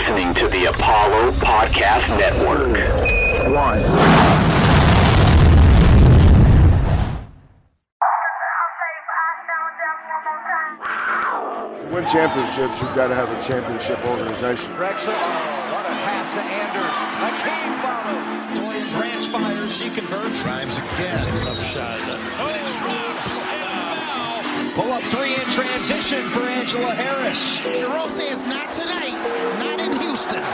listening to the Apollo Podcast Network. One. To win championships, you've got to have a championship organization. Drexler, oh, what a pass to Anders. Hakeem follows. Dorian Branch fires, she converts. Grimes again. Tough shot. Oh, it drops. And Pull up three in transition for Angela Harris. Jerome says not tonight, not in Houston.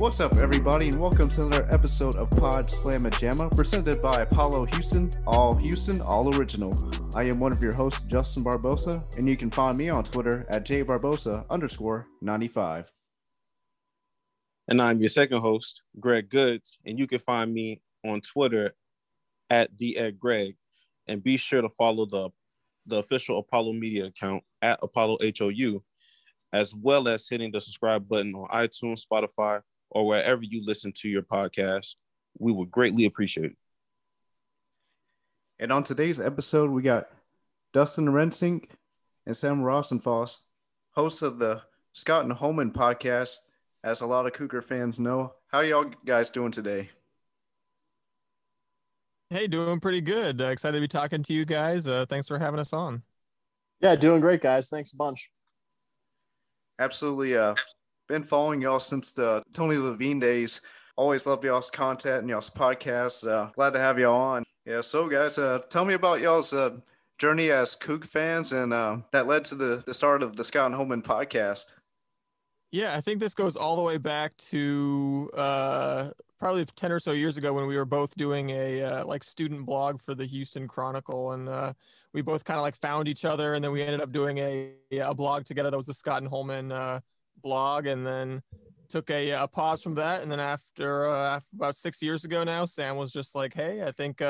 What's up, everybody, and welcome to another episode of Pawd Slama Jama, presented by Apollo Houston, all Houston, all original. I am one of your hosts, Justin Barbosa, and you can find me on Twitter at jbarbosa underscore 95. And I'm your second host, Greg Goods, and you can find me on Twitter at Greg. And be sure to follow the the official Apollo Media account at Apollo HOU, as well as hitting the subscribe button on iTunes, Spotify, or wherever you listen to your podcast. We would greatly appreciate it. And on today's episode, we got Dustin Rensink and Sam Rosenfoss, hosts of the Scott and Holman podcast, as a lot of Cougar fans know. How y'all guys doing today? Hey, doing pretty good. Uh, excited to be talking to you guys. Uh, thanks for having us on. Yeah, doing great, guys. Thanks a bunch. Absolutely. Uh, been following y'all since the Tony Levine days. Always love y'all's content and y'all's podcast. Uh, glad to have y'all on. Yeah. So, guys, uh, tell me about y'all's uh, journey as Coug fans and uh, that led to the, the start of the Scott and Holman podcast. Yeah, I think this goes all the way back to uh, probably 10 or so years ago when we were both doing a uh, like student blog for the Houston Chronicle. And uh, we both kind of like found each other. And then we ended up doing a, a blog together that was the Scott and Holman uh, blog. And then took a, a pause from that. And then after, uh, after about six years ago now, Sam was just like, hey, I think.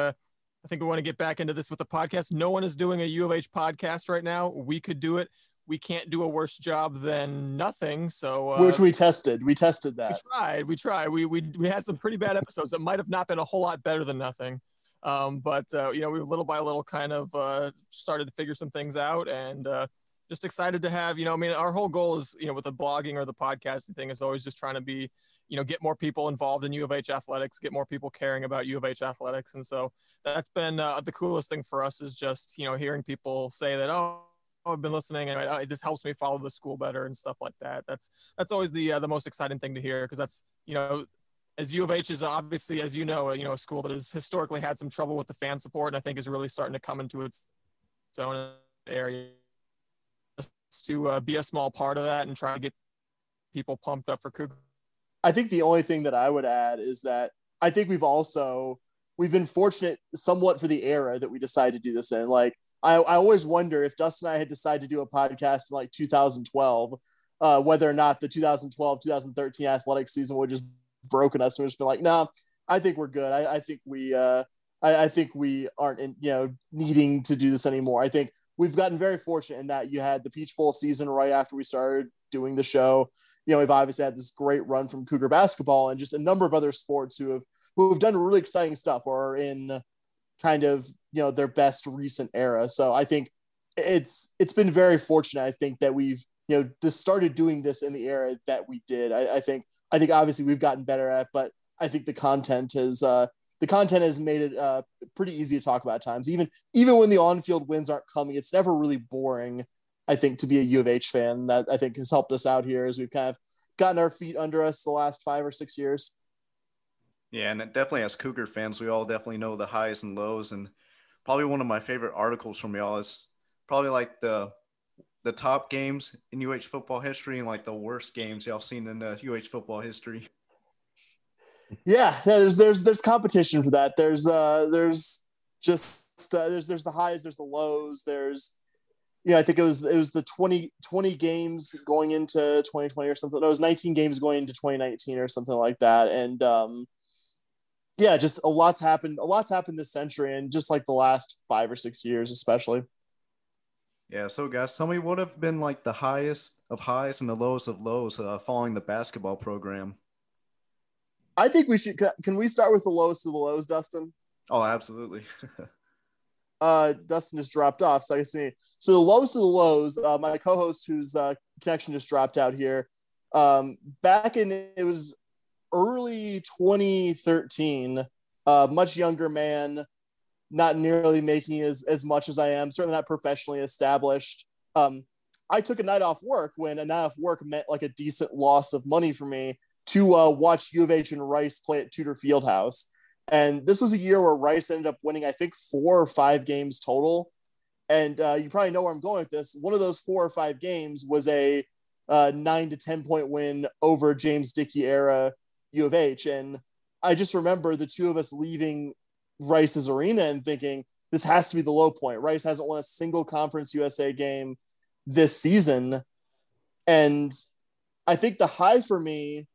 I think we want to get back into this with the podcast. No one is doing a U of H podcast right now. We could do it we can't do a worse job than nothing. So uh, which we tested, we tested that. We tried, we tried. We we we had some pretty bad episodes that might have not been a whole lot better than nothing. Um, but uh, you know, we little by little kind of uh, started to figure some things out, and uh, just excited to have you know. I mean, our whole goal is you know with the blogging or the podcasting thing is always just trying to be you know get more people involved in U of H athletics, get more people caring about U of H athletics, and so that's been uh, the coolest thing for us is just you know hearing people say that oh I've been listening and it just helps me follow the school better and stuff like that. That's that's always the uh, the most exciting thing to hear because that's you know as U of H is obviously as you know you know a school that has historically had some trouble with the fan support and I think is really starting to come into its, its own area. To uh, be a small part of that and try to get people pumped up for Cougar. I think the only thing that I would add is that I think we've also we've been fortunate somewhat for the era that we decided to do this in. Like I, I always wonder if Dustin and I had decided to do a podcast in like 2012, uh, whether or not the 2012 2013 athletic season would just broken us and we've just been like, no, nah, I think we're good. I, I think we uh, I, I, think we aren't in, you know needing to do this anymore. I think we've gotten very fortunate in that you had the Peach Bowl season right after we started doing the show. You know, we've obviously had this great run from Cougar basketball and just a number of other sports who have who have done really exciting stuff or are in kind of you know their best recent era. So I think it's it's been very fortunate. I think that we've you know just started doing this in the era that we did. I, I think I think obviously we've gotten better at, but I think the content has uh, the content has made it uh, pretty easy to talk about times. Even even when the on field wins aren't coming, it's never really boring. I think to be a U of H fan that I think has helped us out here as we've kind of gotten our feet under us the last five or six years. Yeah, and it definitely as Cougar fans, we all definitely know the highs and lows. And probably one of my favorite articles from y'all is probably like the the top games in UH football history and like the worst games y'all seen in the UH football history. Yeah, yeah. There's there's there's competition for that. There's uh there's just uh, there's there's the highs, there's the lows. There's yeah, I think it was it was the 20, 20 games going into 2020 or something. It was 19 games going into 2019 or something like that. And um, yeah, just a lot's happened. A lot's happened this century, and just like the last five or six years, especially. Yeah. So, guys, tell me what have been like the highest of highs and the lowest of lows uh, following the basketball program. I think we should. Can we start with the lowest of the lows, Dustin? Oh, absolutely. uh, Dustin just dropped off, so I see. So the lowest of the lows. Uh, my co-host, whose uh, connection just dropped out here, um, back in it was early 2013. Uh, much younger man, not nearly making as as much as I am. Certainly not professionally established. Um, I took a night off work when a night off work meant like a decent loss of money for me to uh, watch U of H and Rice play at Tudor Fieldhouse. And this was a year where Rice ended up winning, I think, four or five games total. And uh, you probably know where I'm going with this. One of those four or five games was a uh, nine to 10 point win over James Dickey era U of H. And I just remember the two of us leaving Rice's arena and thinking, this has to be the low point. Rice hasn't won a single Conference USA game this season. And I think the high for me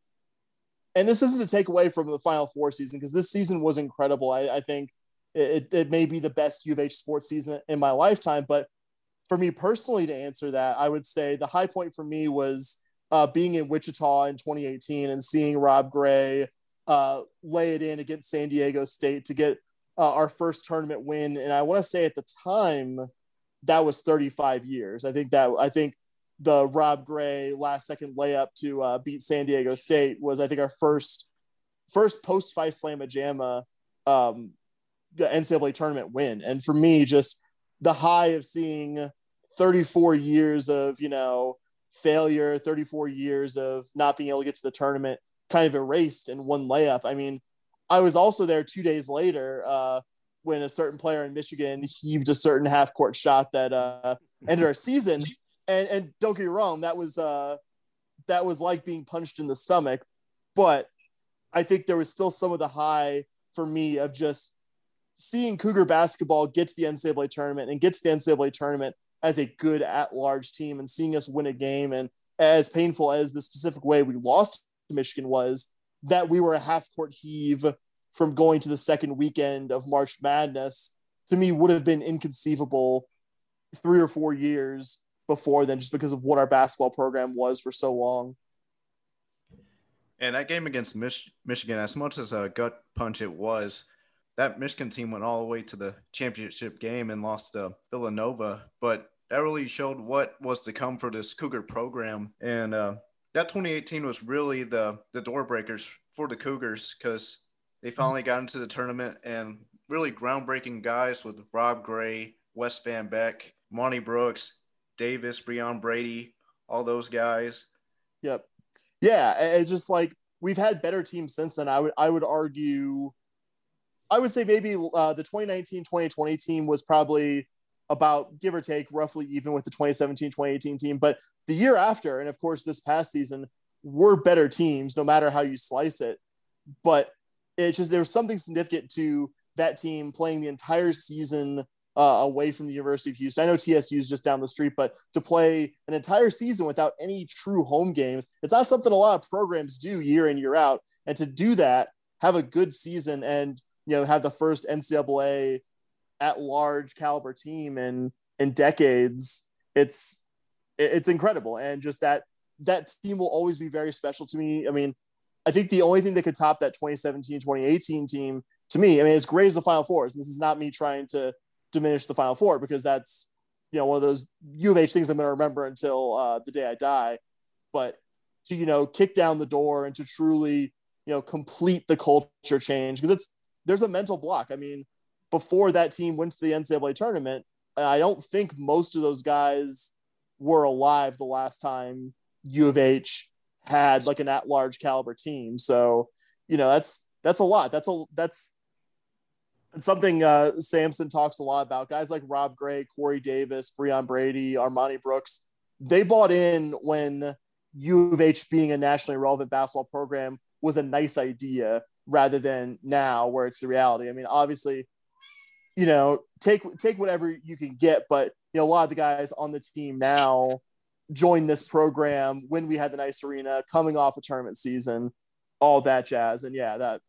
and this isn't to take away from the Final Four season because this season was incredible. I, I think it, it, may be the best U of H sports season in my lifetime. But for me personally, to answer that, I would say the high point for me was uh, being in Wichita in 2018 and seeing Rob Gray uh, lay it in against San Diego State to get uh, our first tournament win. And I want to say at the time that was 35 years. I think that I think the Rob Gray last second layup to uh, beat San Diego State was, I think, our first first post Phi Slama Jama um, NCAA tournament win. And for me, just the high of seeing 34 years of you know failure, 34 years of not being able to get to the tournament, kind of erased in one layup. I mean, I was also there two days later. Uh, when a certain player in Michigan heaved a certain half court shot that uh, ended our season and and don't get me wrong, that was uh that was like being punched in the stomach, but I think there was still some of the high for me of just seeing Cougar basketball get to the NCAA tournament and get to the NCAA tournament as a good at-large team and seeing us win a game and as painful as the specific way we lost to Michigan was that we were a half-court heave from going to the second weekend of March Madness to me would have been inconceivable three or four years before then, just because of what our basketball program was for so long. And that game against Mich- Michigan, as much as a gut punch it was, that Michigan team went all the way to the championship game and lost to Villanova. But that really showed what was to come for this Cougar program. And uh, that 2018 was really the the door breakers for the Cougars because they finally got into the tournament and really groundbreaking guys with Rob Gray, Wes Van Beck, Monty Brooks, Davis, Breaon Brady, all those guys. Yep. Yeah, it's just like we've had better teams since then. I would I would argue I would say maybe uh, the 2019-2020 team was probably about give or take roughly even with the 2017-2018 team, but the year after and of course this past season were better teams no matter how you slice it. But it's just there was something significant to that team playing the entire season uh, away from the University of Houston. I know TSU is just down the street, but to play an entire season without any true home games, it's not something a lot of programs do year in year out. And to do that, have a good season, and you know have the first NCAA at large caliber team in in decades, it's it's incredible. And just that that team will always be very special to me. I mean, I think the only thing that could top that 2017 2018 team to me, I mean, as great as the Final Fours, this is not me trying to diminish the Final Four because that's you know one of those U of H things I'm going to remember until uh, the day I die. But to you know kick down the door and to truly you know complete the culture change because it's there's a mental block. I mean, before that team went to the NCAA tournament, I don't think most of those guys were alive the last time U of H had like an at-large caliber team. So, you know, that's that's a lot. That's a that's and something uh, Sampson talks a lot about. Guys like Rob Gray, Corey Davis, Breaon Brady, Armoni Brooks, they bought in when U of H being a nationally relevant basketball program was a nice idea rather than now where it's the reality. I mean, obviously, you know, take take whatever you can get, but you know, a lot of the guys on the team now joined this program when we had the nice arena coming off a tournament season, all that jazz. And yeah, that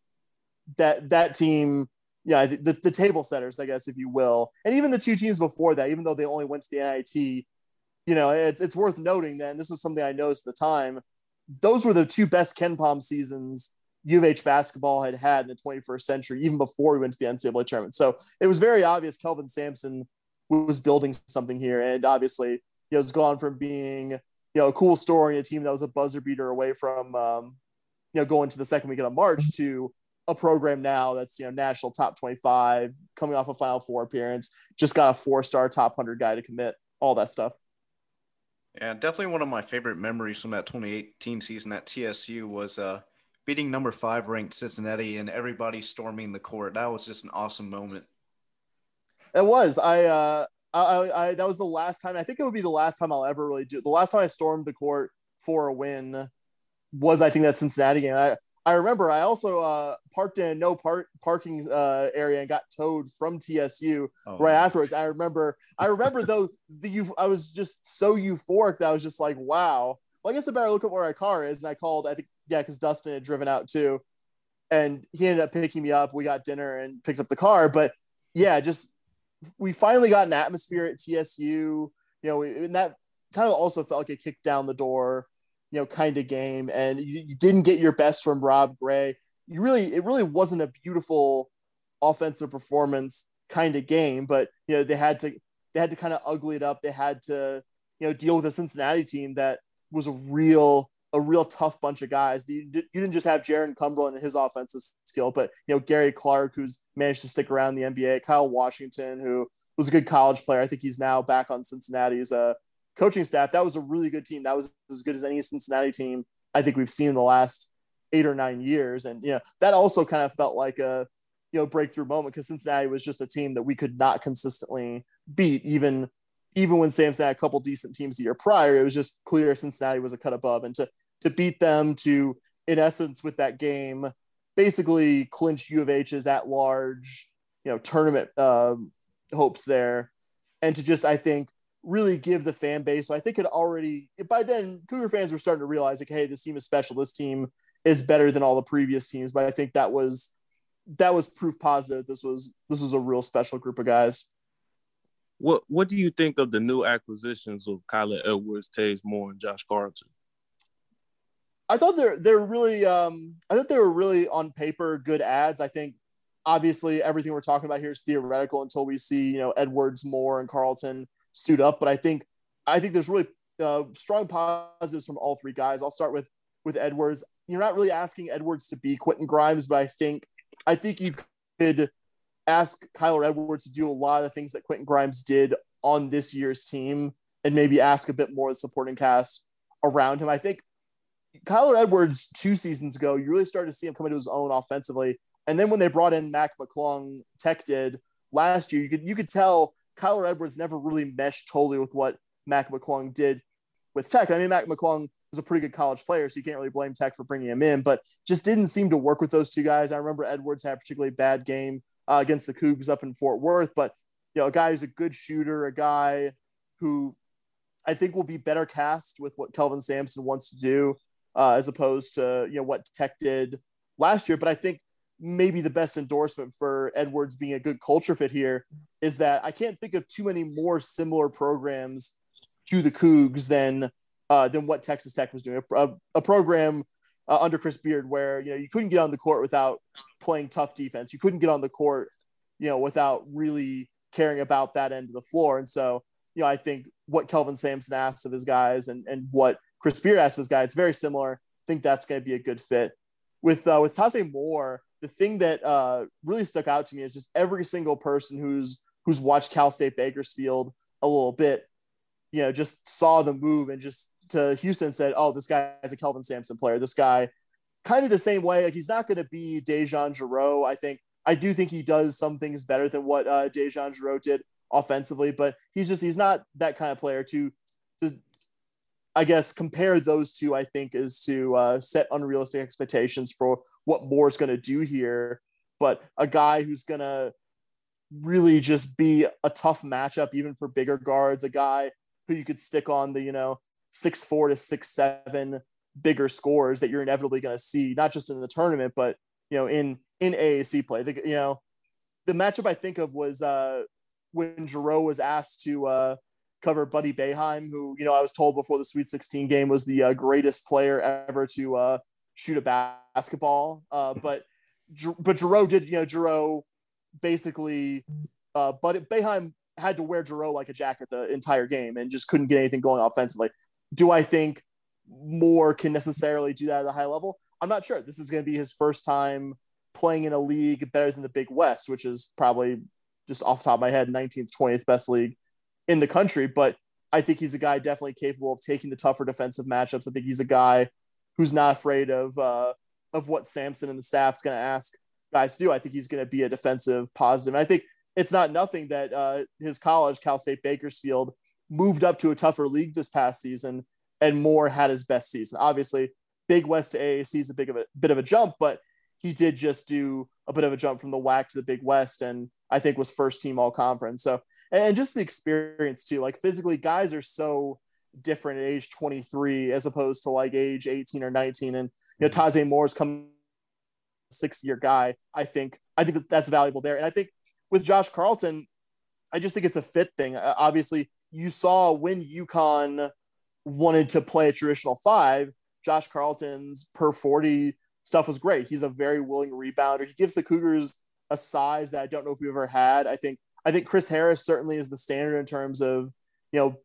that that team yeah, the, the table setters, I guess, if you will, and even the two teams before that, even though they only went to the NIT, you know, it's, it's worth noting that, and this was something I noticed at the time, those were the two best KenPom seasons U of H basketball had had in the 21st century, even before we went to the NCAA tournament. So it was very obvious Kelvin Sampson was building something here. And obviously, you know, it's gone from being, you know, a cool story, a team that was a buzzer beater away from, um, you know, going to the second weekend of March to a program now that's, you know, national top 25, coming off a Final Four appearance, just got a four star top 100 guy to commit, all that stuff. Yeah, definitely one of my favorite memories from that 2018 season at TSU was uh, beating number five ranked Cincinnati and everybody storming the court. That was just an awesome moment. It was. I, uh, I, I, that was the last time. I think it would be the last time I'll ever really do. The last time I stormed the court for a win was, I think, that Cincinnati game. I, I remember. I also uh, parked in a no park parking uh, area and got towed from TSU oh, right man. afterwards. I remember. I remember though the you I was just so euphoric that I was just like, wow. Well, I guess I better look at where my car is. And I called. I think yeah, because Dustin had driven out too, and he ended up picking me up. We got dinner and picked up the car. But yeah, just we finally got an atmosphere at TSU. You know, and that kind of also felt like a kick down the door, you know, kind of game. And you, you didn't get your best from Rob Gray. You really, it really wasn't a beautiful offensive performance kind of game. But you know, they had to they had to kind of ugly it up. They had to you know deal with a Cincinnati team that was a real a real tough bunch of guys. You, you didn't just have Jarron Cumberland and his offensive skill, but you know Gary Clark, who's managed to stick around the NBA, Kyle Washington, who was a good college player. I think he's now back on Cincinnati's uh, coaching staff. That was a really good team. That was as good as any Cincinnati team I think we've seen in the last eight or nine years. And you know that also kind of felt like a you know breakthrough moment because Cincinnati was just a team that we could not consistently beat, even even when Sampson had a couple decent teams the year prior. It was just clear Cincinnati was a cut above, and to to beat them to, in essence, with that game, basically clinch U of H's at large, you know, tournament uh, hopes there, and to just I think really give the fan base. So I think it already by then Cougar fans were starting to realize like, hey, this team is special. This team is better than all the previous teams. But I think that was that was proof positive. This was this was a real special group of guys. What What do you think of the new acquisitions of Kyler Edwards, Taze Moore, and Josh Carlton? I thought they're they're really um, I thought they were really on paper good ads. I think obviously everything we're talking about here is theoretical until we see you know Edwards, Moore, and Carlton suit up. But I think I think there's really uh, strong positives from all three guys. I'll start with with Edwards. You're not really asking Edwards to be Quentin Grimes, but I think I think you could ask Kyler Edwards to do a lot of the things that Quentin Grimes did on this year's team, and maybe ask a bit more of the supporting cast around him. I think Kyler Edwards two seasons ago, you really started to see him come into his own offensively. And then when they brought in Mac McClung, Tech did last year, you could you could tell Kyler Edwards never really meshed totally with what Mac McClung did with Tech. I mean, Mac McClung was a pretty good college player, so you can't really blame Tech for bringing him in, but just didn't seem to work with those two guys. I remember Edwards had a particularly bad game uh, against the Cougs up in Fort Worth, but you know, a guy who's a good shooter, a guy who I think will be better cast with what Kelvin Sampson wants to do uh, as opposed to you know what Tech did last year. But I think maybe the best endorsement for Edwards being a good culture fit here is that I can't think of too many more similar programs to the Cougs than uh, than what Texas Tech was doing. A, a program uh, under Chris Beard where you know you couldn't get on the court without playing tough defense. You couldn't get on the court, you know, without really caring about that end of the floor. And so, you know, I think what Kelvin Sampson asks of his guys and and what Chris Beard asked his guys, It's very similar. I think that's going to be a good fit. With uh, with Taze Moore, the thing that uh, really stuck out to me is just every single person who's who's watched Cal State Bakersfield a little bit, you know, just saw the move and just to Houston said, "Oh, this guy is a Kelvin Sampson player. This guy, kind of the same way. Like he's not going to be DeJon Jarreau. I think I do think he does some things better than what uh, DeJon Jarreau did offensively, but he's just he's not that kind of player to to I guess compare those two, I think, is to uh, set unrealistic expectations for what Moore's going to do here. But a guy who's going to really just be a tough matchup, even for bigger guards, a guy who you could stick on the, you know, six four to six seven bigger scores that you're inevitably going to see, not just in the tournament, but you know, in in AAC play. The, you know, the matchup I think of was uh, when Jarreau was asked to uh, cover Buddy Boeheim, who you know I was told before the Sweet 16 game was the uh, greatest player ever to uh, shoot a basketball. Uh, but but Jarreau did, you know, Jarreau basically, uh, but Boeheim had to wear Jarreau like a jacket the entire game and just couldn't get anything going offensively. Do I think Moore can necessarily do that at a high level? I'm not sure. This is going to be his first time playing in a league better than the Big West, which is probably just off the top of my head, 19th, 20th best league in the country. But I think he's a guy definitely capable of taking the tougher defensive matchups. I think he's a guy who's not afraid of uh, of what Sampson and the staff's going to ask guys to do. I think he's going to be a defensive positive. And I think it's not nothing that uh, his college, Cal State Bakersfield, moved up to a tougher league this past season, and Moore had his best season. Obviously, Big West to AAC is a big of a bit of a jump, but he did just do a bit of a jump from the WAC to the Big West, and I think was first team all conference. So, and just the experience too. Like physically, guys are so different at age 23 as opposed to like age 18 or 19. And you know, mm-hmm. Taze Moore's come six year guy. I think I think that's valuable there. And I think with Josh Carlton, I just think it's a fit thing. Uh, obviously, you saw when UConn wanted to play a traditional five, Josh Carlton's per 40 stuff was great. He's a very willing rebounder. He gives the Cougars a size that I don't know if we've ever had. I think I think Chris Harris certainly is the standard in terms of you know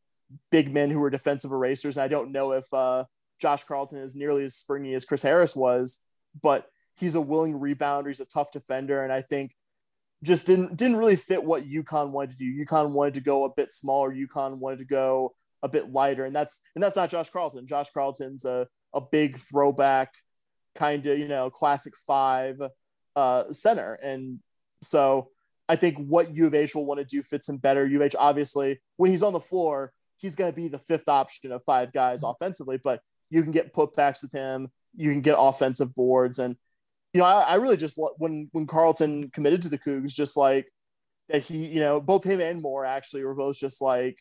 big men who are defensive erasers. And I don't know if uh, Josh Carlton is nearly as springy as Chris Harris was, but he's a willing rebounder. He's a tough defender, and I think just didn't didn't really fit what UConn wanted to do. UConn wanted to go a bit smaller. UConn wanted to go a bit lighter, and that's and that's not Josh Carlton. Josh Carlton's a a big throwback kind of you know classic five uh, center, and so I think what U of H will want to do fits him better. U of H obviously when he's on the floor, he's going to be the fifth option of five guys mm-hmm. offensively, but you can get putbacks with him. You can get offensive boards, and you know, I, I, really just when when Carlton committed to the Cougs, just like that he, you know, both him and Moore actually were both just like,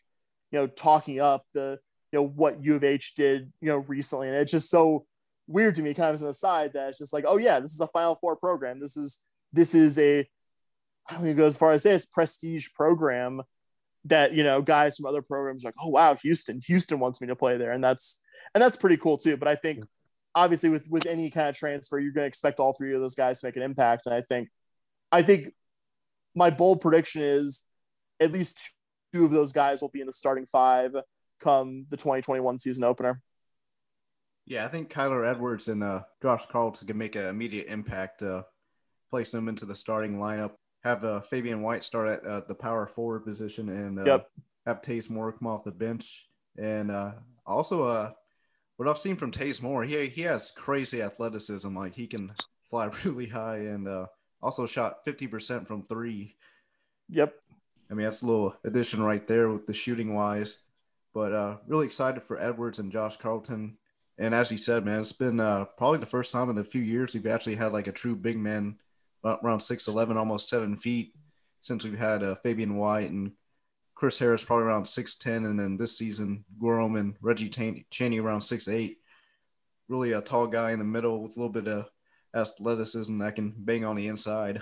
you know, talking up the you know what U of H did, you know, recently, and it's just so weird to me, kind of as an aside, that it's just like, oh yeah, this is a Final Four program. This is this is a I'm going to go as far as this prestige program that you know guys from other programs like, oh wow, Houston, Houston wants me to play there, and that's and that's pretty cool too. But I think obviously with with any kind of transfer, you're going to expect all three of those guys to make an impact. And I think, I think my bold prediction is at least two of those guys will be in the starting five come the 2021 season opener. Yeah, I think Kyler Edwards and uh, Josh Carlton can make an immediate impact, uh, placing them into the starting lineup. Have uh, Fabian White start at uh, the power forward position and uh, yep. have Taze Moore come off the bench. And uh, also, uh, what I've seen from Taze Moore, he he has crazy athleticism. Like he can fly really high and uh, also shot 50% from three. Yep. I mean, that's a little addition right there with the shooting wise. But uh, really excited for Edwards and Josh Carlton. And as you said, man, it's been uh, probably the first time in a few years we've actually had like a true big man around 6'11, almost seven feet since we've had uh, Fabian White and Chris Harris probably around 6'10, and then this season, Gorham and Reggie Chaney around 6'8. Really a tall guy in the middle with a little bit of athleticism that can bang on the inside.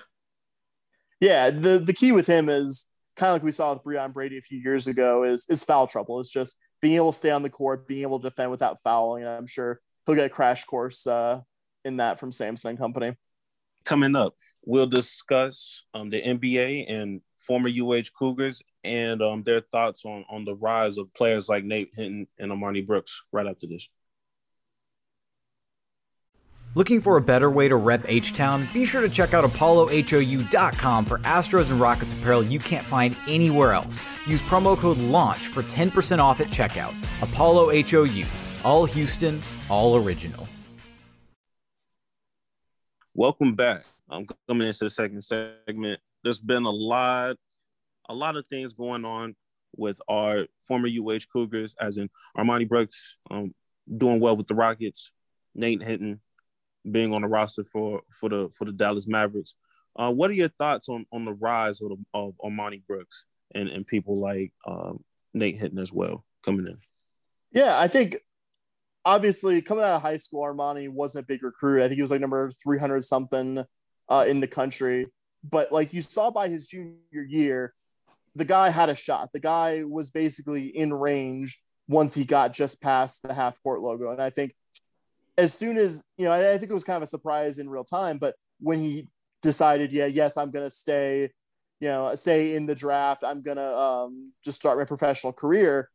Yeah, the, the key with him is kind of like we saw with Breaon Brady a few years ago is is foul trouble. It's just being able to stay on the court, being able to defend without fouling. And I'm sure he'll get a crash course uh, in that from Sampson Company. Coming up, we'll discuss um, the NBA and former UH Cougars and um, their thoughts on on the rise of players like Nate Hinton and Armoni Brooks right after this. Looking for a better way to rep H Town? Be sure to check out ApolloHOU.com for Astros and Rockets apparel you can't find anywhere else. Use promo code LAUNCH for 10% off at checkout. Apollo HOU, all Houston, all original. Welcome back. I'm coming into the second segment. There's been a lot a lot of things going on with our former UH Cougars, as in Armoni Brooks um, doing well with the Rockets, Nate Hinton being on the roster for for the for the Dallas Mavericks. Uh, what are your thoughts on on the rise of, the, of Armoni Brooks and and people like um, Nate Hinton as well coming in? Yeah, I think obviously coming out of high school, Armoni wasn't a big recruit. I think he was like number three hundred something uh, in the country. But like you saw by his junior year, the guy had a shot. The guy was basically in range once he got just past the half court logo. And I think as soon as you know, I, I think it was kind of a surprise in real time, but when he decided, yeah, yes, I'm going to stay, you know, stay in the draft. I'm going to um, just start my professional career.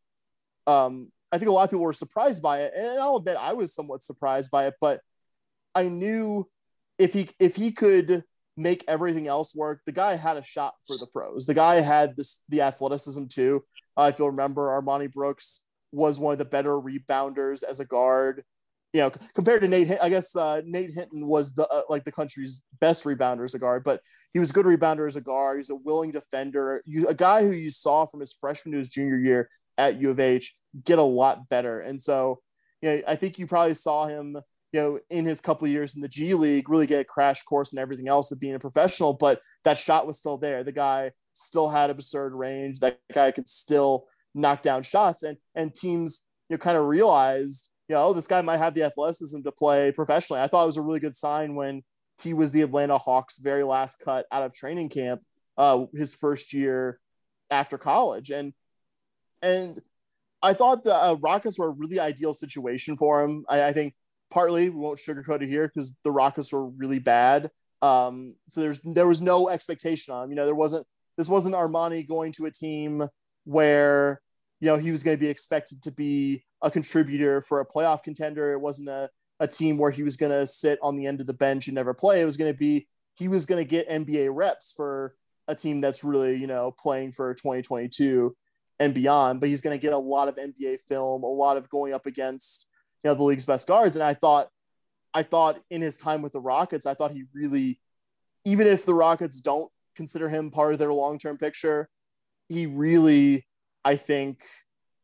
Um, I think a lot of people were surprised by it, and I'll admit I was somewhat surprised by it. But I knew if he if he could make everything else work, the guy had a shot for the pros. The guy had this the athleticism too. Uh, if you'll remember, Armoni Brooks was one of the better rebounders as a guard you know, compared to Nate, I guess uh, Nate Hinton was the uh, like the country's best rebounder as a guard, but he was a good rebounder as a guard. He's a willing defender, you, a guy who you saw from his freshman to his junior year at U of H get a lot better. And so, you know, I think you probably saw him, you know, in his couple years in the G League, really get a crash course and everything else of being a professional. But that shot was still there. The guy still had absurd range. That guy could still knock down shots, and and teams you know kind of realized you know, oh, this guy might have the athleticism to play professionally. I thought it was a really good sign when he was the Atlanta Hawks' very last cut out of training camp, uh, his first year after college, and and I thought the uh, Rockets were a really ideal situation for him. I, I think partly we won't sugarcoat it here because the Rockets were really bad. Um, so there's there was no expectation on him. You know, there wasn't this wasn't Armoni going to a team where you know he was going to be expected to be a contributor for a playoff contender. It wasn't a, a team where he was going to sit on the end of the bench and never play. It was going to be, he was going to get NBA reps for a team that's really, you know, playing for 2022 and beyond. But he's going to get a lot of NBA film, a lot of going up against, you know, the league's best guards. And I thought, I thought in his time with the Rockets, I thought he really, even if the Rockets don't consider him part of their long term picture, he really, I think,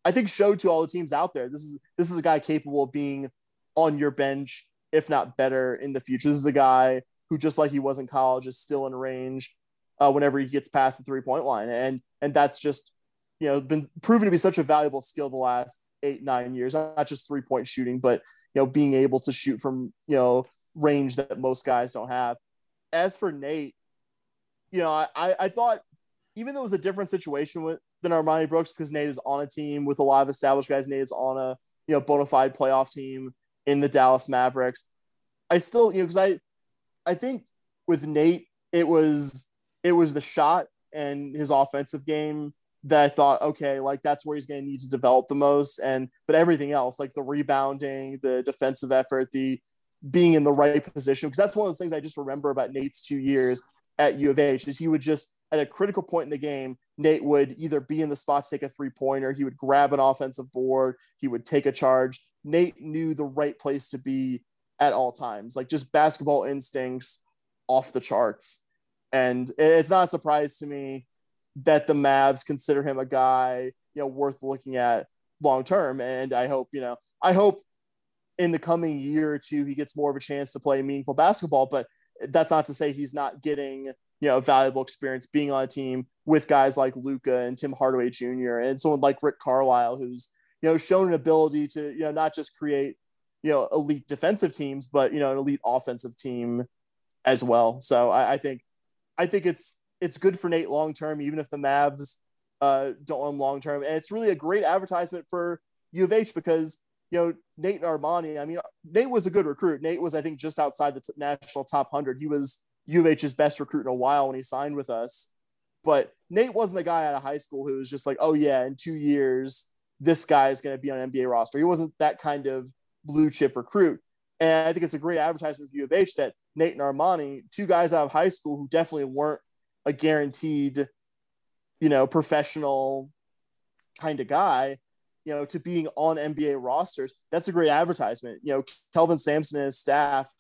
I think showed to all the teams out there this is this is a guy capable of being on your bench, if not better, in the future. This is a guy who, just like he was in college, is still in range uh, whenever he gets past the three point line, and and that's just you know been proven to be such a valuable skill the last eight nine years. Not just three point shooting, but you know being able to shoot from you know range that most guys don't have. As for Nate, you know I I thought even though it was a different situation with than Armoni Brooks because Nate is on a team with a lot of established guys. Nate is on a you know bona fide playoff team in the Dallas Mavericks. I still you know because I I think with Nate it was it was the shot and his offensive game that I thought okay like that's where he's going to need to develop the most and but everything else like the rebounding the defensive effort the being in the right position because that's one of those things I just remember about Nate's two years at U of H is he would just at a critical point in the game, Nate would either be in the spot to take a three pointer, he would grab an offensive board, he would take a charge. Nate knew the right place to be at all times, like just basketball instincts off the charts. And it's not a surprise to me that the Mavs consider him a guy, you know, worth looking at long term. And I hope, you know, I hope in the coming year or two he gets more of a chance to play meaningful basketball. But that's not to say he's not getting you know, valuable experience being on a team with guys like Luka and Tim Hardaway Jr. and someone like Rick Carlisle, who's, you know, shown an ability to, you know, not just create, you know, elite defensive teams, but, you know, an elite offensive team as well. So I, I think, I think it's, it's good for Nate long term, even if the Mavs uh, don't own long term. And it's really a great advertisement for U of H because, you know, Nate and Armoni. I mean, Nate was a good recruit. Nate was, I think, just outside the t- national top 100. He was, U of H's best recruit in a while when he signed with us. But Nate wasn't a guy out of high school who was just like, oh yeah, in two years this guy is going to be on NBA roster. He wasn't that kind of blue chip recruit. And I think it's a great advertisement for U of H that Nate and Armoni, two guys out of high school who definitely weren't a guaranteed, you know, professional kind of guy, you know, to being on NBA rosters. That's a great advertisement. You know, Kelvin Sampson and his staff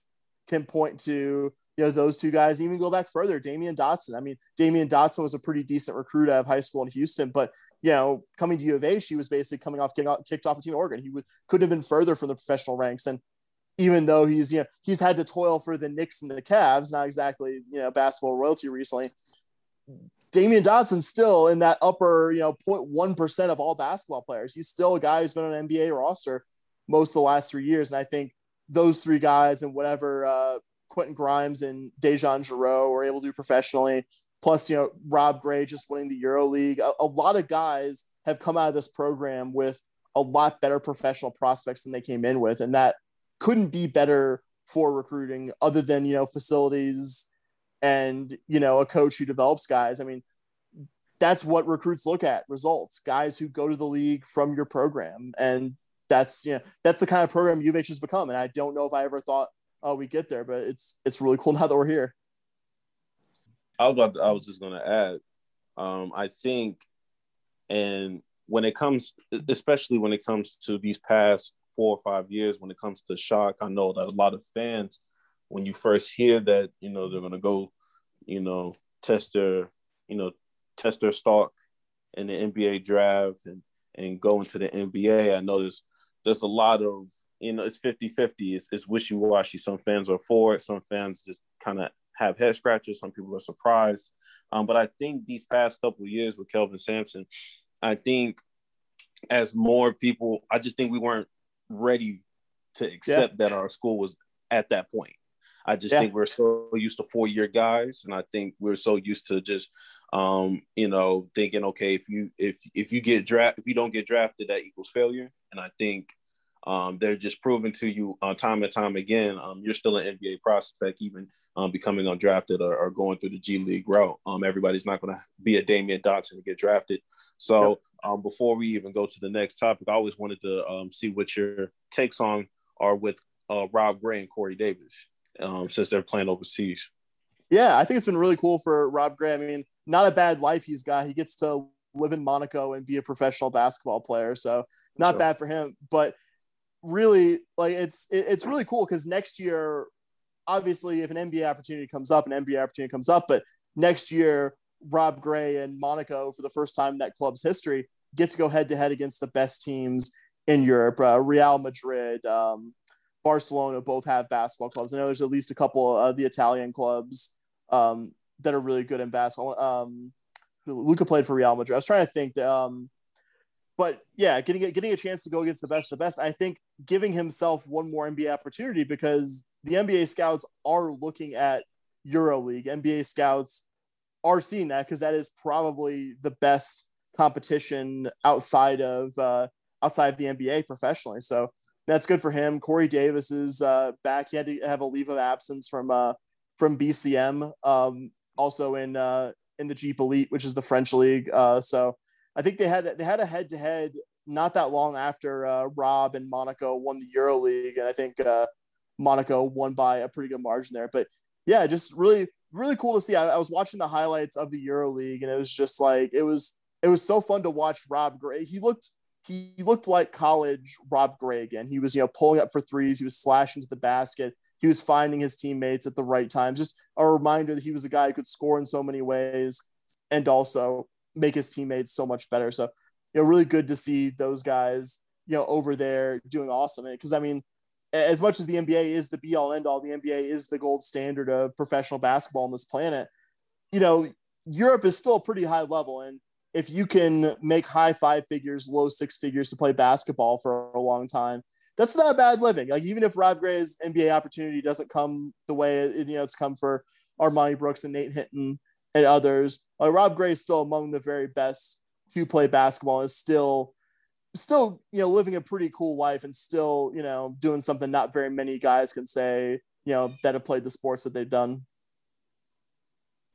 can point to you know, those two guys even go back further. Damyean Dotson. I mean, Damyean Dotson was a pretty decent recruit out of high school in Houston, but you know, coming to U of A, she was basically coming off getting kicked off the team Oregon. He would could have been further from the professional ranks. And even though he's you know he's had to toil for the Knicks and the Cavs, not exactly you know basketball royalty recently. Damyean Dotson still in that upper, you know, 0.1 percent of all basketball players. He's still a guy who's been on an NBA roster most of the last three years, and I think those three guys and whatever uh, Quentin Grimes and DeJon Jarreau were able to do professionally. Plus, you know, Rob Gray just winning the Euro League. A, a lot of guys have come out of this program with a lot better professional prospects than they came in with. And that couldn't be better for recruiting other than, you know, facilities and, you know, a coach who develops guys. I mean, that's what recruits look at results, guys who go to the league from your program. And that's, you know, that's the kind of program U of H has become. And I don't know if I ever thought, oh, we get there, but it's, it's really cool now that we're here. I was about to, I was just going to add, um, I think, and when it comes, especially when it comes to these past four or five years, when it comes to shock, I know that a lot of fans, when you first hear that, you know, they're going to go, you know, test their, you know, test their stock in the NBA draft and, and go into the NBA. I know there's, there's a lot of, you know, it's 50 50. It's, it's wishy washy. Some fans are for it, some fans just kind of have head scratches. Some people are surprised. Um, but I think these past couple years with Kelvin Sampson, I think as more people, I just think we weren't ready to accept yeah. that our school was at that point. I just yeah. think we're so used to four year guys, and I think we're so used to just, um, you know, thinking, okay, if you if if you get draft if you don't get drafted, that equals failure. And I think um, they're just proving to you uh, time and time again, um, you're still an NBA prospect, even um, becoming undrafted or, or, going through the G League route. Um, everybody's not going to be a Damyean Dotson to get drafted. So. Um, before we even go to the next topic, I always wanted to um, see what your takes on are with uh, Rob Gray and Corey Davis since they're playing overseas. Yeah, I think it's been really cool for Rob Gray. I mean, not a bad life he's got. He gets to live in Monaco and be a professional basketball player. So not sure. bad for him. But really like it's it's really cool because next year obviously if an nba opportunity comes up an nba opportunity comes up but next year rob gray and monaco for the first time in that club's history get to go head to head against the best teams in europe. Uh, real madrid um, barcelona both have basketball clubs. I know there's at least a couple of the italian clubs um, that are really good in basketball. Um, luka played for real madrid. I was trying to think that, um, but yeah, getting a, getting a chance to go against the best of the best, I think giving himself one more NBA opportunity because the NBA scouts are looking at EuroLeague. NBA scouts are seeing that because that is probably the best competition outside of uh, outside of the NBA professionally. So that's good for him. Corey Davis is uh, back. He had to have a leave of absence from uh, from BCM, um, also in uh, in the Jeep Elite, which is the French league. Uh, so I think they had they had a head to head not that long after uh, Rob and Monaco won the Euro League, and I think uh, Monaco won by a pretty good margin there. But yeah, just really really cool to see. I, I was watching the highlights of the Euro League, and it was just like it was it was so fun to watch Rob Gray. He looked he looked like college Rob Gray again. He was you know pulling up for threes. He was slashing to the basket. He was finding his teammates at the right time. Just a reminder that he was a guy who could score in so many ways, and also make his teammates so much better. So, you know, really good to see those guys, you know, over there doing awesome. Because I mean, as much as the NBA is the be all end all, the NBA is the gold standard of professional basketball on this planet. You know, Europe is still a pretty high level, and if you can make high five figures, low six figures to play basketball for a long time, that's not a bad living. Like even if Rob Gray's NBA opportunity doesn't come the way you know it's come for Armoni Brooks and Nate Hinton and others. Like Rob Gray is still among the very best to play basketball. Is still still you know living a pretty cool life and still you know doing something not very many guys can say you know that have played the sports that they've done.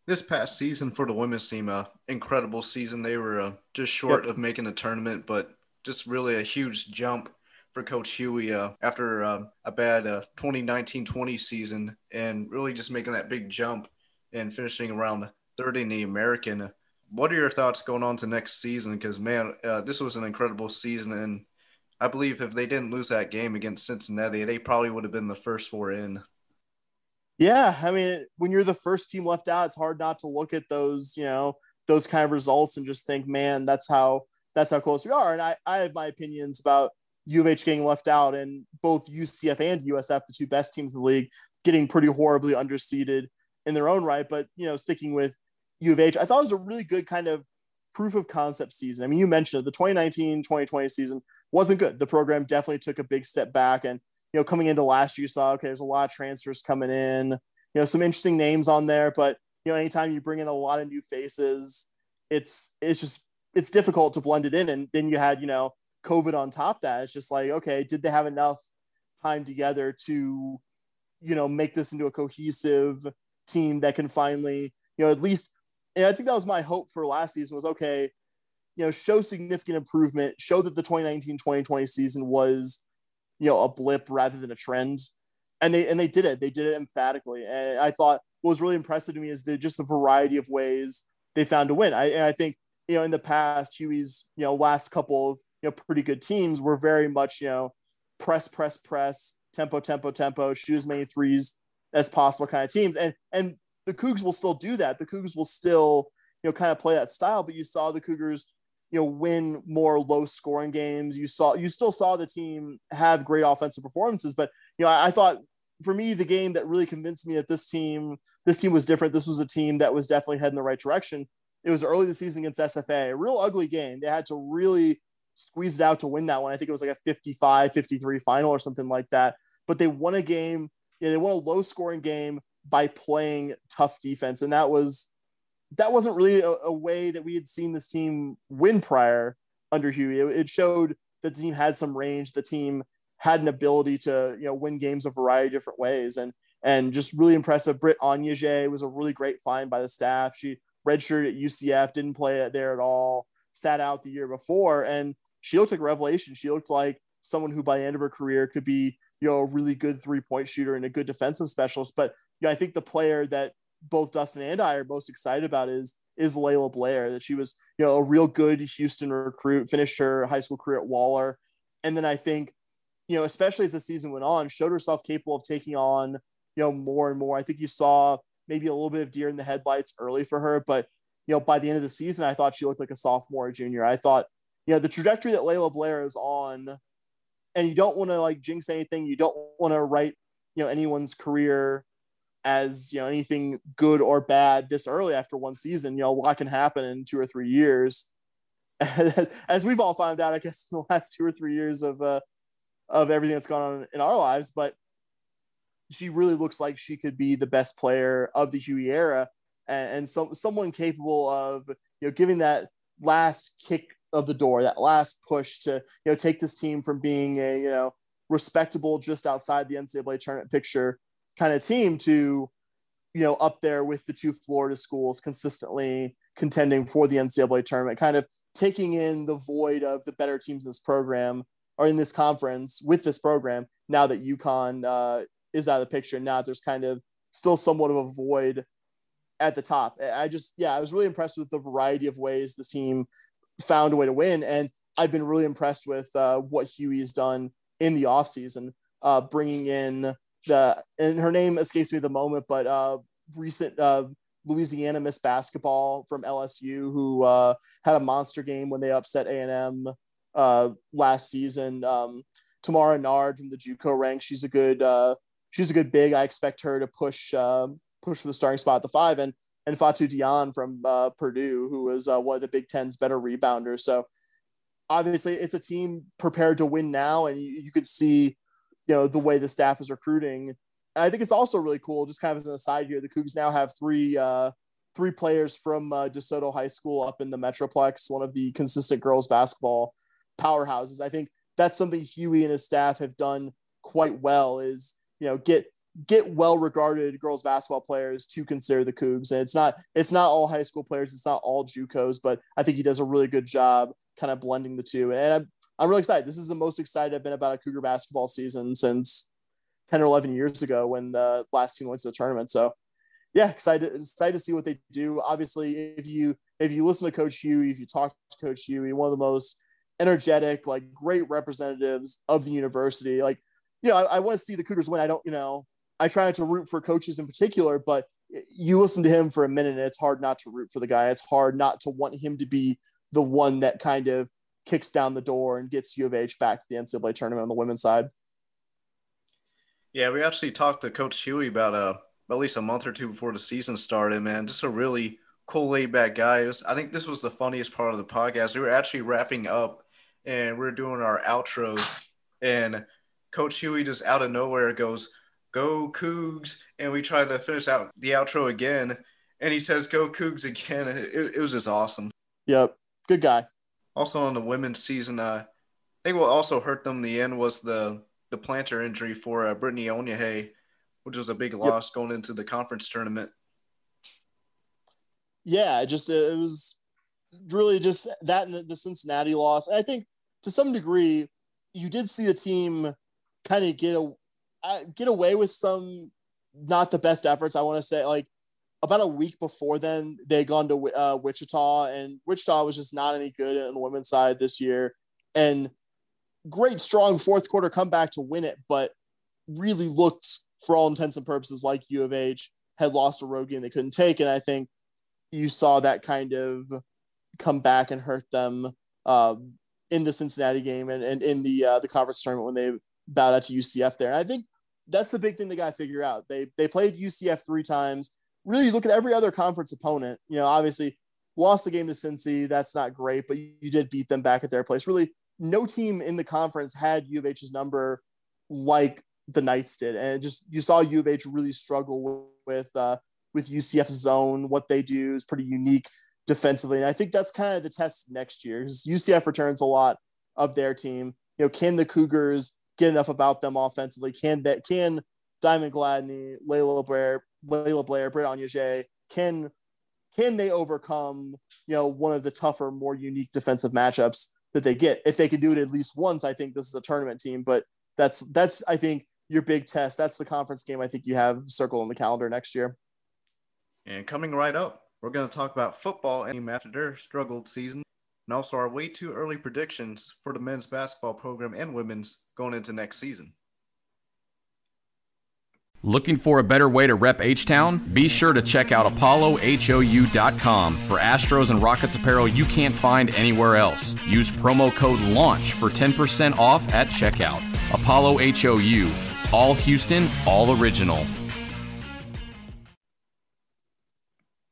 This past season for the women's team, uh, incredible season. They were uh, just short yep. of making the tournament, but just really a huge jump for Coach Hughey uh, after uh, a bad 2019-20 uh, season, and really just making that big jump and finishing around third in the American. What are your thoughts going on to next season? Because man, uh, this was an incredible season, and I believe if they didn't lose that game against Cincinnati, they probably would have been the first four in. Yeah, I mean, when you're the first team left out, it's hard not to look at those, you know, those kind of results and just think, man, that's how that's how close we are. And I, I have my opinions about U of H getting left out, and both UCF and USF, the two best teams in the league, getting pretty horribly underseeded in their own right. But you know, sticking with U of H, I thought it was a really good kind of proof of concept season. I mean, you mentioned it, the 2019-2020 season wasn't good. The program definitely took a big step back. And, you know, coming into last year, you saw, okay, there's a lot of transfers coming in, you know, some interesting names on there, but you know, anytime you bring in a lot of new faces, it's, it's just, it's difficult to blend it in. And then you had, you know, COVID on top that. It's just like, okay, did they have enough time together to, you know, make this into a cohesive team that can finally, you know, at least, and I think that was my hope for last season was okay, you know, show significant improvement, show that the 2019 2020 season was, you know, a blip rather than a trend. And they and they did it. They did it emphatically. And I thought what was really impressive to me is the just the variety of ways they found to win. I and I think, you know, in the past, Hughey's, you know, last couple of, you know, pretty good teams were very much, you know, press, press, press, tempo, tempo, tempo, shoot as many threes as possible kind of teams. And and the Coogs will still do that. The Coogs will still, you know, kind of play that style. But you saw the Cougars, you know, win more low scoring games. You saw you still saw the team have great offensive performances. But you know, I, I thought for me, the game that really convinced me that this team, this team was different. This was a team that was definitely heading the right direction. It was early the season against SFA, a real ugly game. They had to really squeezed it out to win that one. I think it was like a 55 53 final or something like that. But they won a game. Yeah, they won a low scoring game by playing tough defense. And that was, that wasn't really a, a way that we had seen this team win prior under Hughey. It, it, showed that the team had some range. The team had an ability to, you know, win games a variety of different ways. And, and just really impressive. Britt Onyeje was a really great find by the staff. She redshirted at UCF, didn't play there at all, sat out the year before. And she looked like a revelation. She looked like someone who by the end of her career could be, you know, a really good three point shooter and a good defensive specialist. But you know, I think the player that both Dustin and I are most excited about is is Laila Blair. That she was, you know, a real good Houston recruit, finished her high school career at Waller, and then I think, you know, especially as the season went on, showed herself capable of taking on, you know, more and more. I think you saw maybe a little bit of deer in the headlights early for her, but you know, by the end of the season, I thought she looked like a sophomore or junior. I thought you know the trajectory that Laila Blair is on, and you don't want to like jinx anything. You don't want to write you know anyone's career as you know anything good or bad this early after one season. You know what can happen in two or three years, as we've all found out, I guess in the last two or three years of uh, of everything that's gone on in our lives. But she really looks like she could be the best player of the Hughey era, and, and some someone capable of you know giving that last kick of the door, that last push to you know take this team from being a you know respectable just outside the NCAA tournament picture kind of team to you know up there with the two Florida schools consistently contending for the NCAA tournament, kind of taking in the void of the better teams in this program or in this conference with this program. Now that UConn uh, is out of the picture, now there's kind of still somewhat of a void at the top. I just, yeah, I was really impressed with the variety of ways the team found a way to win. And I've been really impressed with uh, what Hughey has done in the offseason, uh, bringing in the, and her name escapes me at the moment, but uh, recent uh, Louisiana Miss Basketball from LSU, who uh, had a monster game when they upset A&M uh, last season. Um, Tamara Nard from the JUCO rank, she's a good, uh, she's a good big. I expect her to push, uh, push for the starting spot at the five. And and Fatu Dion from uh, Purdue, who was uh, one of the Big Ten's better rebounders. So obviously, it's a team prepared to win now, and you, you could see, you know, the way the staff is recruiting. And I think it's also really cool. Just kind of as an aside here, the Coogs now have three uh, three players from uh, DeSoto High School up in the Metroplex, one of the consistent girls basketball powerhouses. I think that's something Hughey and his staff have done quite well. Is you know get get well regarded girls basketball players to consider the Coogs. And it's not it's not all high school players, it's not all JUCOs, but I think he does a really good job kind of blending the two. And I'm I'm really excited. This is the most excited I've been about a Cougar basketball season since 10 or 11 years ago when the last team went to the tournament. So yeah, excited excited to see what they do. Obviously, if you if you listen to Coach Hughey, if you talk to Coach Hughey, one of the most energetic, like great representatives of the university. Like, you know, I, I want to see the Cougars win. I don't, you know, I try not to root for coaches in particular, but you listen to him for a minute and it's hard not to root for the guy. It's hard not to want him to be the one that kind of kicks down the door and gets U of H back to the NCAA tournament on the women's side. Yeah, we actually talked to Coach Hughey about uh, at least a month or two before the season started, man. Just a really cool, laid back guy. Was, I think this was the funniest part of the podcast. We were actually wrapping up and we are doing our outros, and Coach Hughey just out of nowhere goes, go Coogs. And we tried to finish out the outro again. And he says, go Coogs again. It, it was just awesome. Yep. Good guy. Also on the women's season, uh, I think what also hurt them in the end was the the plantar injury for uh, Brittany Onyehay, which was a big loss yep. going into the conference tournament. Yeah, just it was really just that and the Cincinnati loss. And I think to some degree, you did see the team kind of get a uh, get away with some not the best efforts. I want to say like about a week before then they had gone to uh, Wichita and Wichita was just not any good on the women's side this year. And great strong fourth quarter comeback to win it, but really looked for all intents and purposes like U of H had lost a road game they couldn't take. And I think you saw that kind of come back and hurt them um, in the Cincinnati game and, and in the uh, the conference tournament when they bowed out to UCF there. And I think that's the big thing they got to figure out. They they played UCF three times. Really, you look at every other conference opponent. You know, obviously lost the game to Cincy. That's not great, but you, did beat them back at their place. Really, no team in the conference had U of H's number like the Knights did, and just you saw U of H really struggle with uh, with UCF's zone. What they do is pretty unique defensively, and I think that's kind of the test next year UCF returns a lot of their team. You know, can the Cougars get enough about them offensively? Can that can Diamond Gladney, Laila Blair, Laila Blair, Britt Onyehay, can can they overcome you know one of the tougher, more unique defensive matchups that they get? If they can do it at least once, I think this is a tournament team. But that's that's I think your big test. That's the conference game I think you have circled on the calendar next year. And coming right up, we're going to talk about football and after their struggled season and also our way too early predictions for the men's basketball program and women's going into next season. Looking for a better way to rep H Town? Be sure to check out ApolloHOU.com for Astros and Rockets apparel you can't find anywhere else. Use promo code LAUNCH for 10% off at checkout. Apollo HOU, all Houston, all original.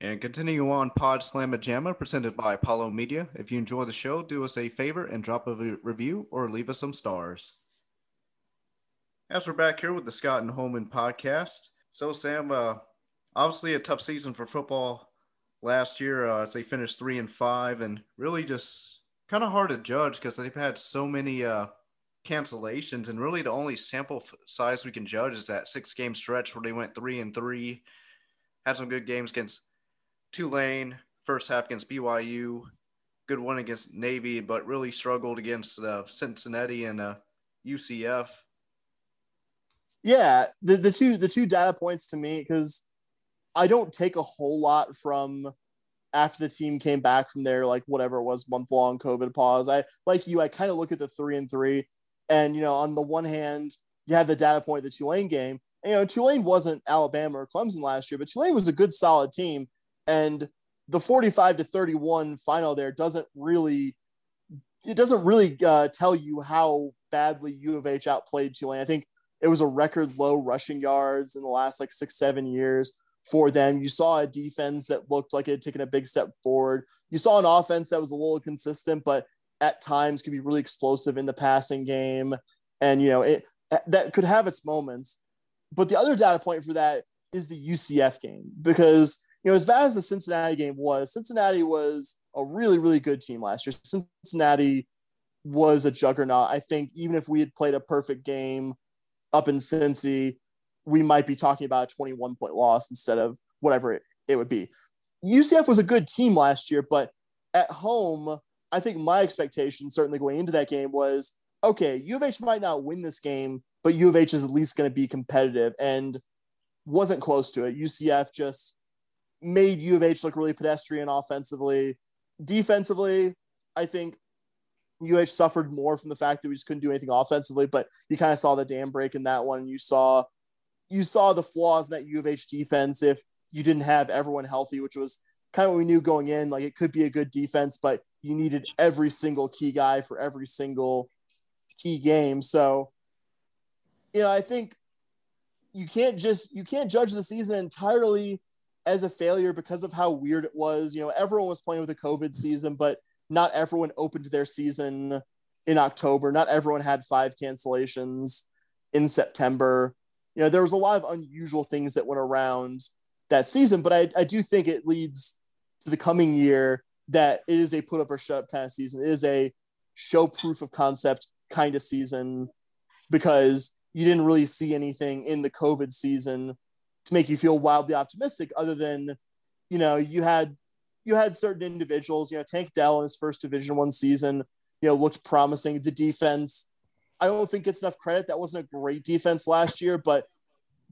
And continue on Pawd Slama Jama, presented by Apollo Media. If you enjoy the show, do us a favor and drop a review or leave us some stars. As we're back here with the Scott and Holman Pawdcast. So, Sam, uh, obviously a tough season for football last year uh, as they finished three and five, and really just kind of hard to judge because they've had so many uh, cancellations, and really the only sample size we can judge is that six game stretch where they went three and three, had some good games against Tulane, first half against BYU, good one against Navy, but really struggled against uh, Cincinnati and uh, UCF. Yeah, the, the two the two data points to me because I don't take a whole lot from after the team came back from their like whatever it was month long COVID pause. I like you, I kind of look at the three and three, and you know, on the one hand, you have the data point the Tulane game. And, you know, Tulane wasn't Alabama or Clemson last year, but Tulane was a good solid team and the 45 to 31 final there doesn't really it doesn't really uh, tell you how badly U of H outplayed Tulane. I think it was a record low rushing yards in the last like six, seven years for them. You saw a defense that looked like it had taken a big step forward. You saw an offense that was a little consistent, but at times could be really explosive in the passing game. And, you know, it that could have its moments. But the other data point for that is the UCF game because you know, as bad as the Cincinnati game was, Cincinnati was a really, really good team last year. Cincinnati was a juggernaut. I think even if we had played a perfect game up in Cincy, we might be talking about a 21 point loss instead of whatever it, it would be. UCF was a good team last year, but at home, I think my expectation, certainly going into that game, was okay, U of H might not win this game, but U of H is at least going to be competitive and wasn't close to it. UCF just made U of H look really pedestrian offensively. Defensively, I think UH suffered more from the fact that we just couldn't do anything offensively, but you kind of saw the dam break in that one. And you saw you saw the flaws in that U of H defense if you didn't have everyone healthy, which was kind of what we knew going in. Like it could be a good defense, but you needed every single key guy for every single key game. So, you know, I think you can't just you can't judge the season entirely as a failure because of how weird it was. You know, everyone was playing with a COVID season, but not everyone opened their season in October. Not everyone had five cancellations in September. You know, there was a lot of unusual things that went around that season, but I, I do think it leads to the coming year that it is a put up or shut up kind of season. It is a show proof of concept kind of season because you didn't really see anything in the COVID season to make you feel wildly optimistic, other than, you know, you had you had certain individuals, you know, Tank Dell in his first Division One season, you know, looked promising. The defense, I don't think gets enough credit. That wasn't a great defense last year, but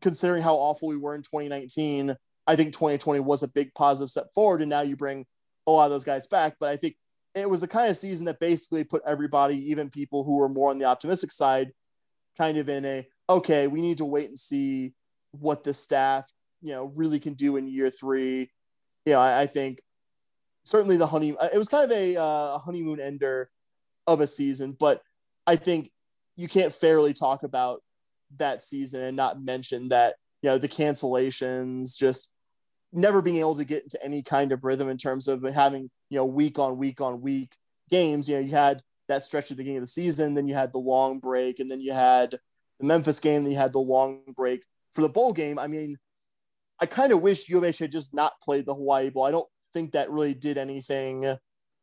considering how awful we were in 2019, I think 2020 was a big positive step forward. And now you bring a lot of those guys back. But I think it was the kind of season that basically put everybody, even people who were more on the optimistic side, kind of in a okay, we need to wait and see what the staff, you know, really can do in year three. You know, I, I think certainly the honey it was kind of a uh, honeymoon ender of a season, but I think you can't fairly talk about that season and not mention that you know the cancellations just never being able to get into any kind of rhythm in terms of having you know week on week on week games. You know you had that stretch at the beginning of the season then you had the long break and then you had the memphis game then you had the long break for the bowl game. I mean i kind of wish u of h had just not played the hawaii bowl. I don't think that really did anything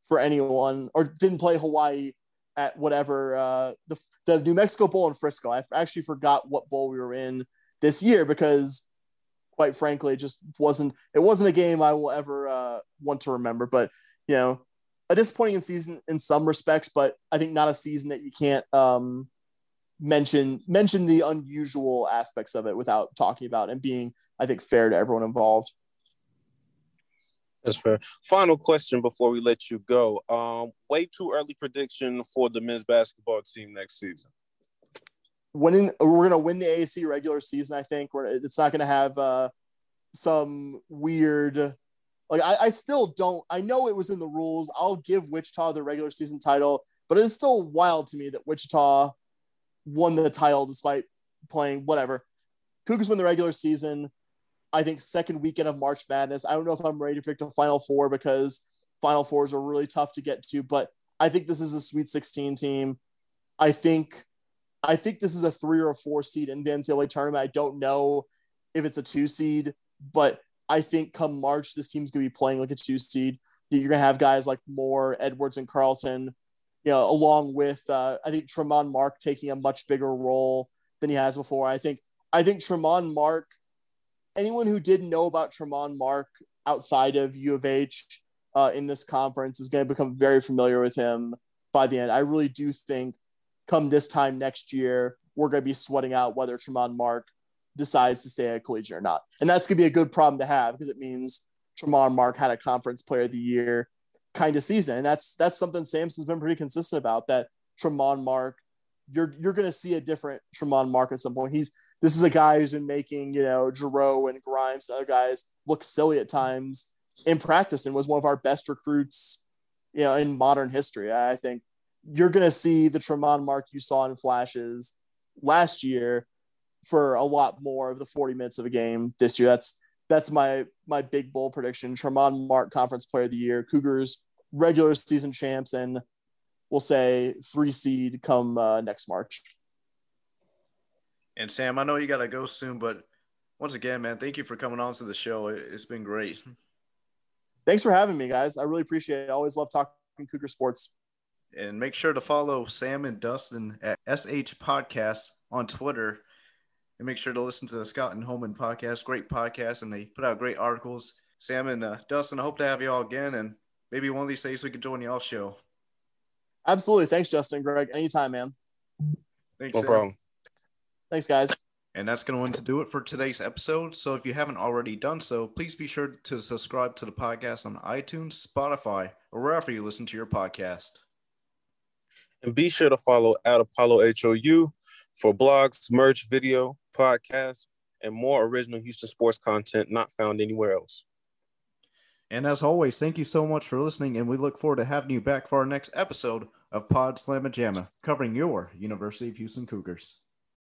for anyone or didn't play hawaii at whatever uh, the the New Mexico Bowl in Frisco. I actually forgot what bowl we were in this year because, quite frankly, it just wasn't. It wasn't a game I will ever uh, want to remember. But you know, a disappointing season in some respects, but I think not a season that you can't um, mention mention the unusual aspects of it without talking about and being, I think, fair to everyone involved. That's fair. Final question before we let you go. Um, way too early prediction for the men's basketball team next season. Winning, we're gonna win the AAC regular season. I think we're, it's not gonna have uh, some weird. Like I, I still don't. I know it was in the rules. I'll give Wichita the regular season title, but it is still wild to me that Wichita won the title despite playing whatever. Cougars win the regular season. I think second weekend of March Madness. I don't know if I'm ready to pick the Final Four because Final Fours are really tough to get to, but I think this is a Sweet 16 team. I think I think this is a three or a four seed in the NCAA tournament. I don't know if it's a two seed, but I think come March this team's gonna be playing like a two seed. You're gonna have guys like Moore, Edwards, and Carlton, you know, along with uh, I think Tramon Mark taking a much bigger role than he has before. I think I think Tramon Mark anyone who didn't know about Tramon Mark outside of U of H uh, in this conference is going to become very familiar with him by the end. I really do think come this time next year, we're going to be sweating out whether Tramon Mark decides to stay at collegiate or not. And that's going to be a good problem to have because it means Tramon Mark had a conference player of the year kind of season. And that's that's something Sampson's been pretty consistent about that Tramon Mark, you're you're going to see a different Tramon Mark at some point. He's this is a guy who's been making, you know, Jarreau and Grimes and other guys look silly at times in practice and was one of our best recruits, you know, in modern history. I think you're going to see the Tramon Mark you saw in flashes last year for a lot more of the 40 minutes of a game this year. That's that's my my big bowl prediction. Tramon Mark Conference Player of the Year, Cougars regular season champs, and we'll say three seed come uh, next March. And Sam, I know you got to go soon, but once again, man, thank you for coming on to the show. It's been great. Thanks for having me, guys. I really appreciate it. I always love talking Cougar sports. And make sure to follow Sam and Dustin at SH Pawdcast on Twitter. And make sure to listen to the Scott and Holman Pawdcast. Great podcast, and they put out great articles. Sam and uh, Dustin, I hope to have you all again. And maybe one of these days we can join y'all show. Absolutely. Thanks, Justin. Greg. Anytime, man. Thanks. No Sam. problem. Thanks, guys. And that's going to do it for today's episode. So if you haven't already done so, please be sure to subscribe to the podcast on iTunes, Spotify, or wherever you listen to your podcast. And be sure to follow at Apollo HOU for blogs, merch, video, podcasts, and more original Houston sports content not found anywhere else. And as always, thank you so much for listening, and we look forward to having you back for our next episode of Pawd Slama Jama, covering your University of Houston Cougars.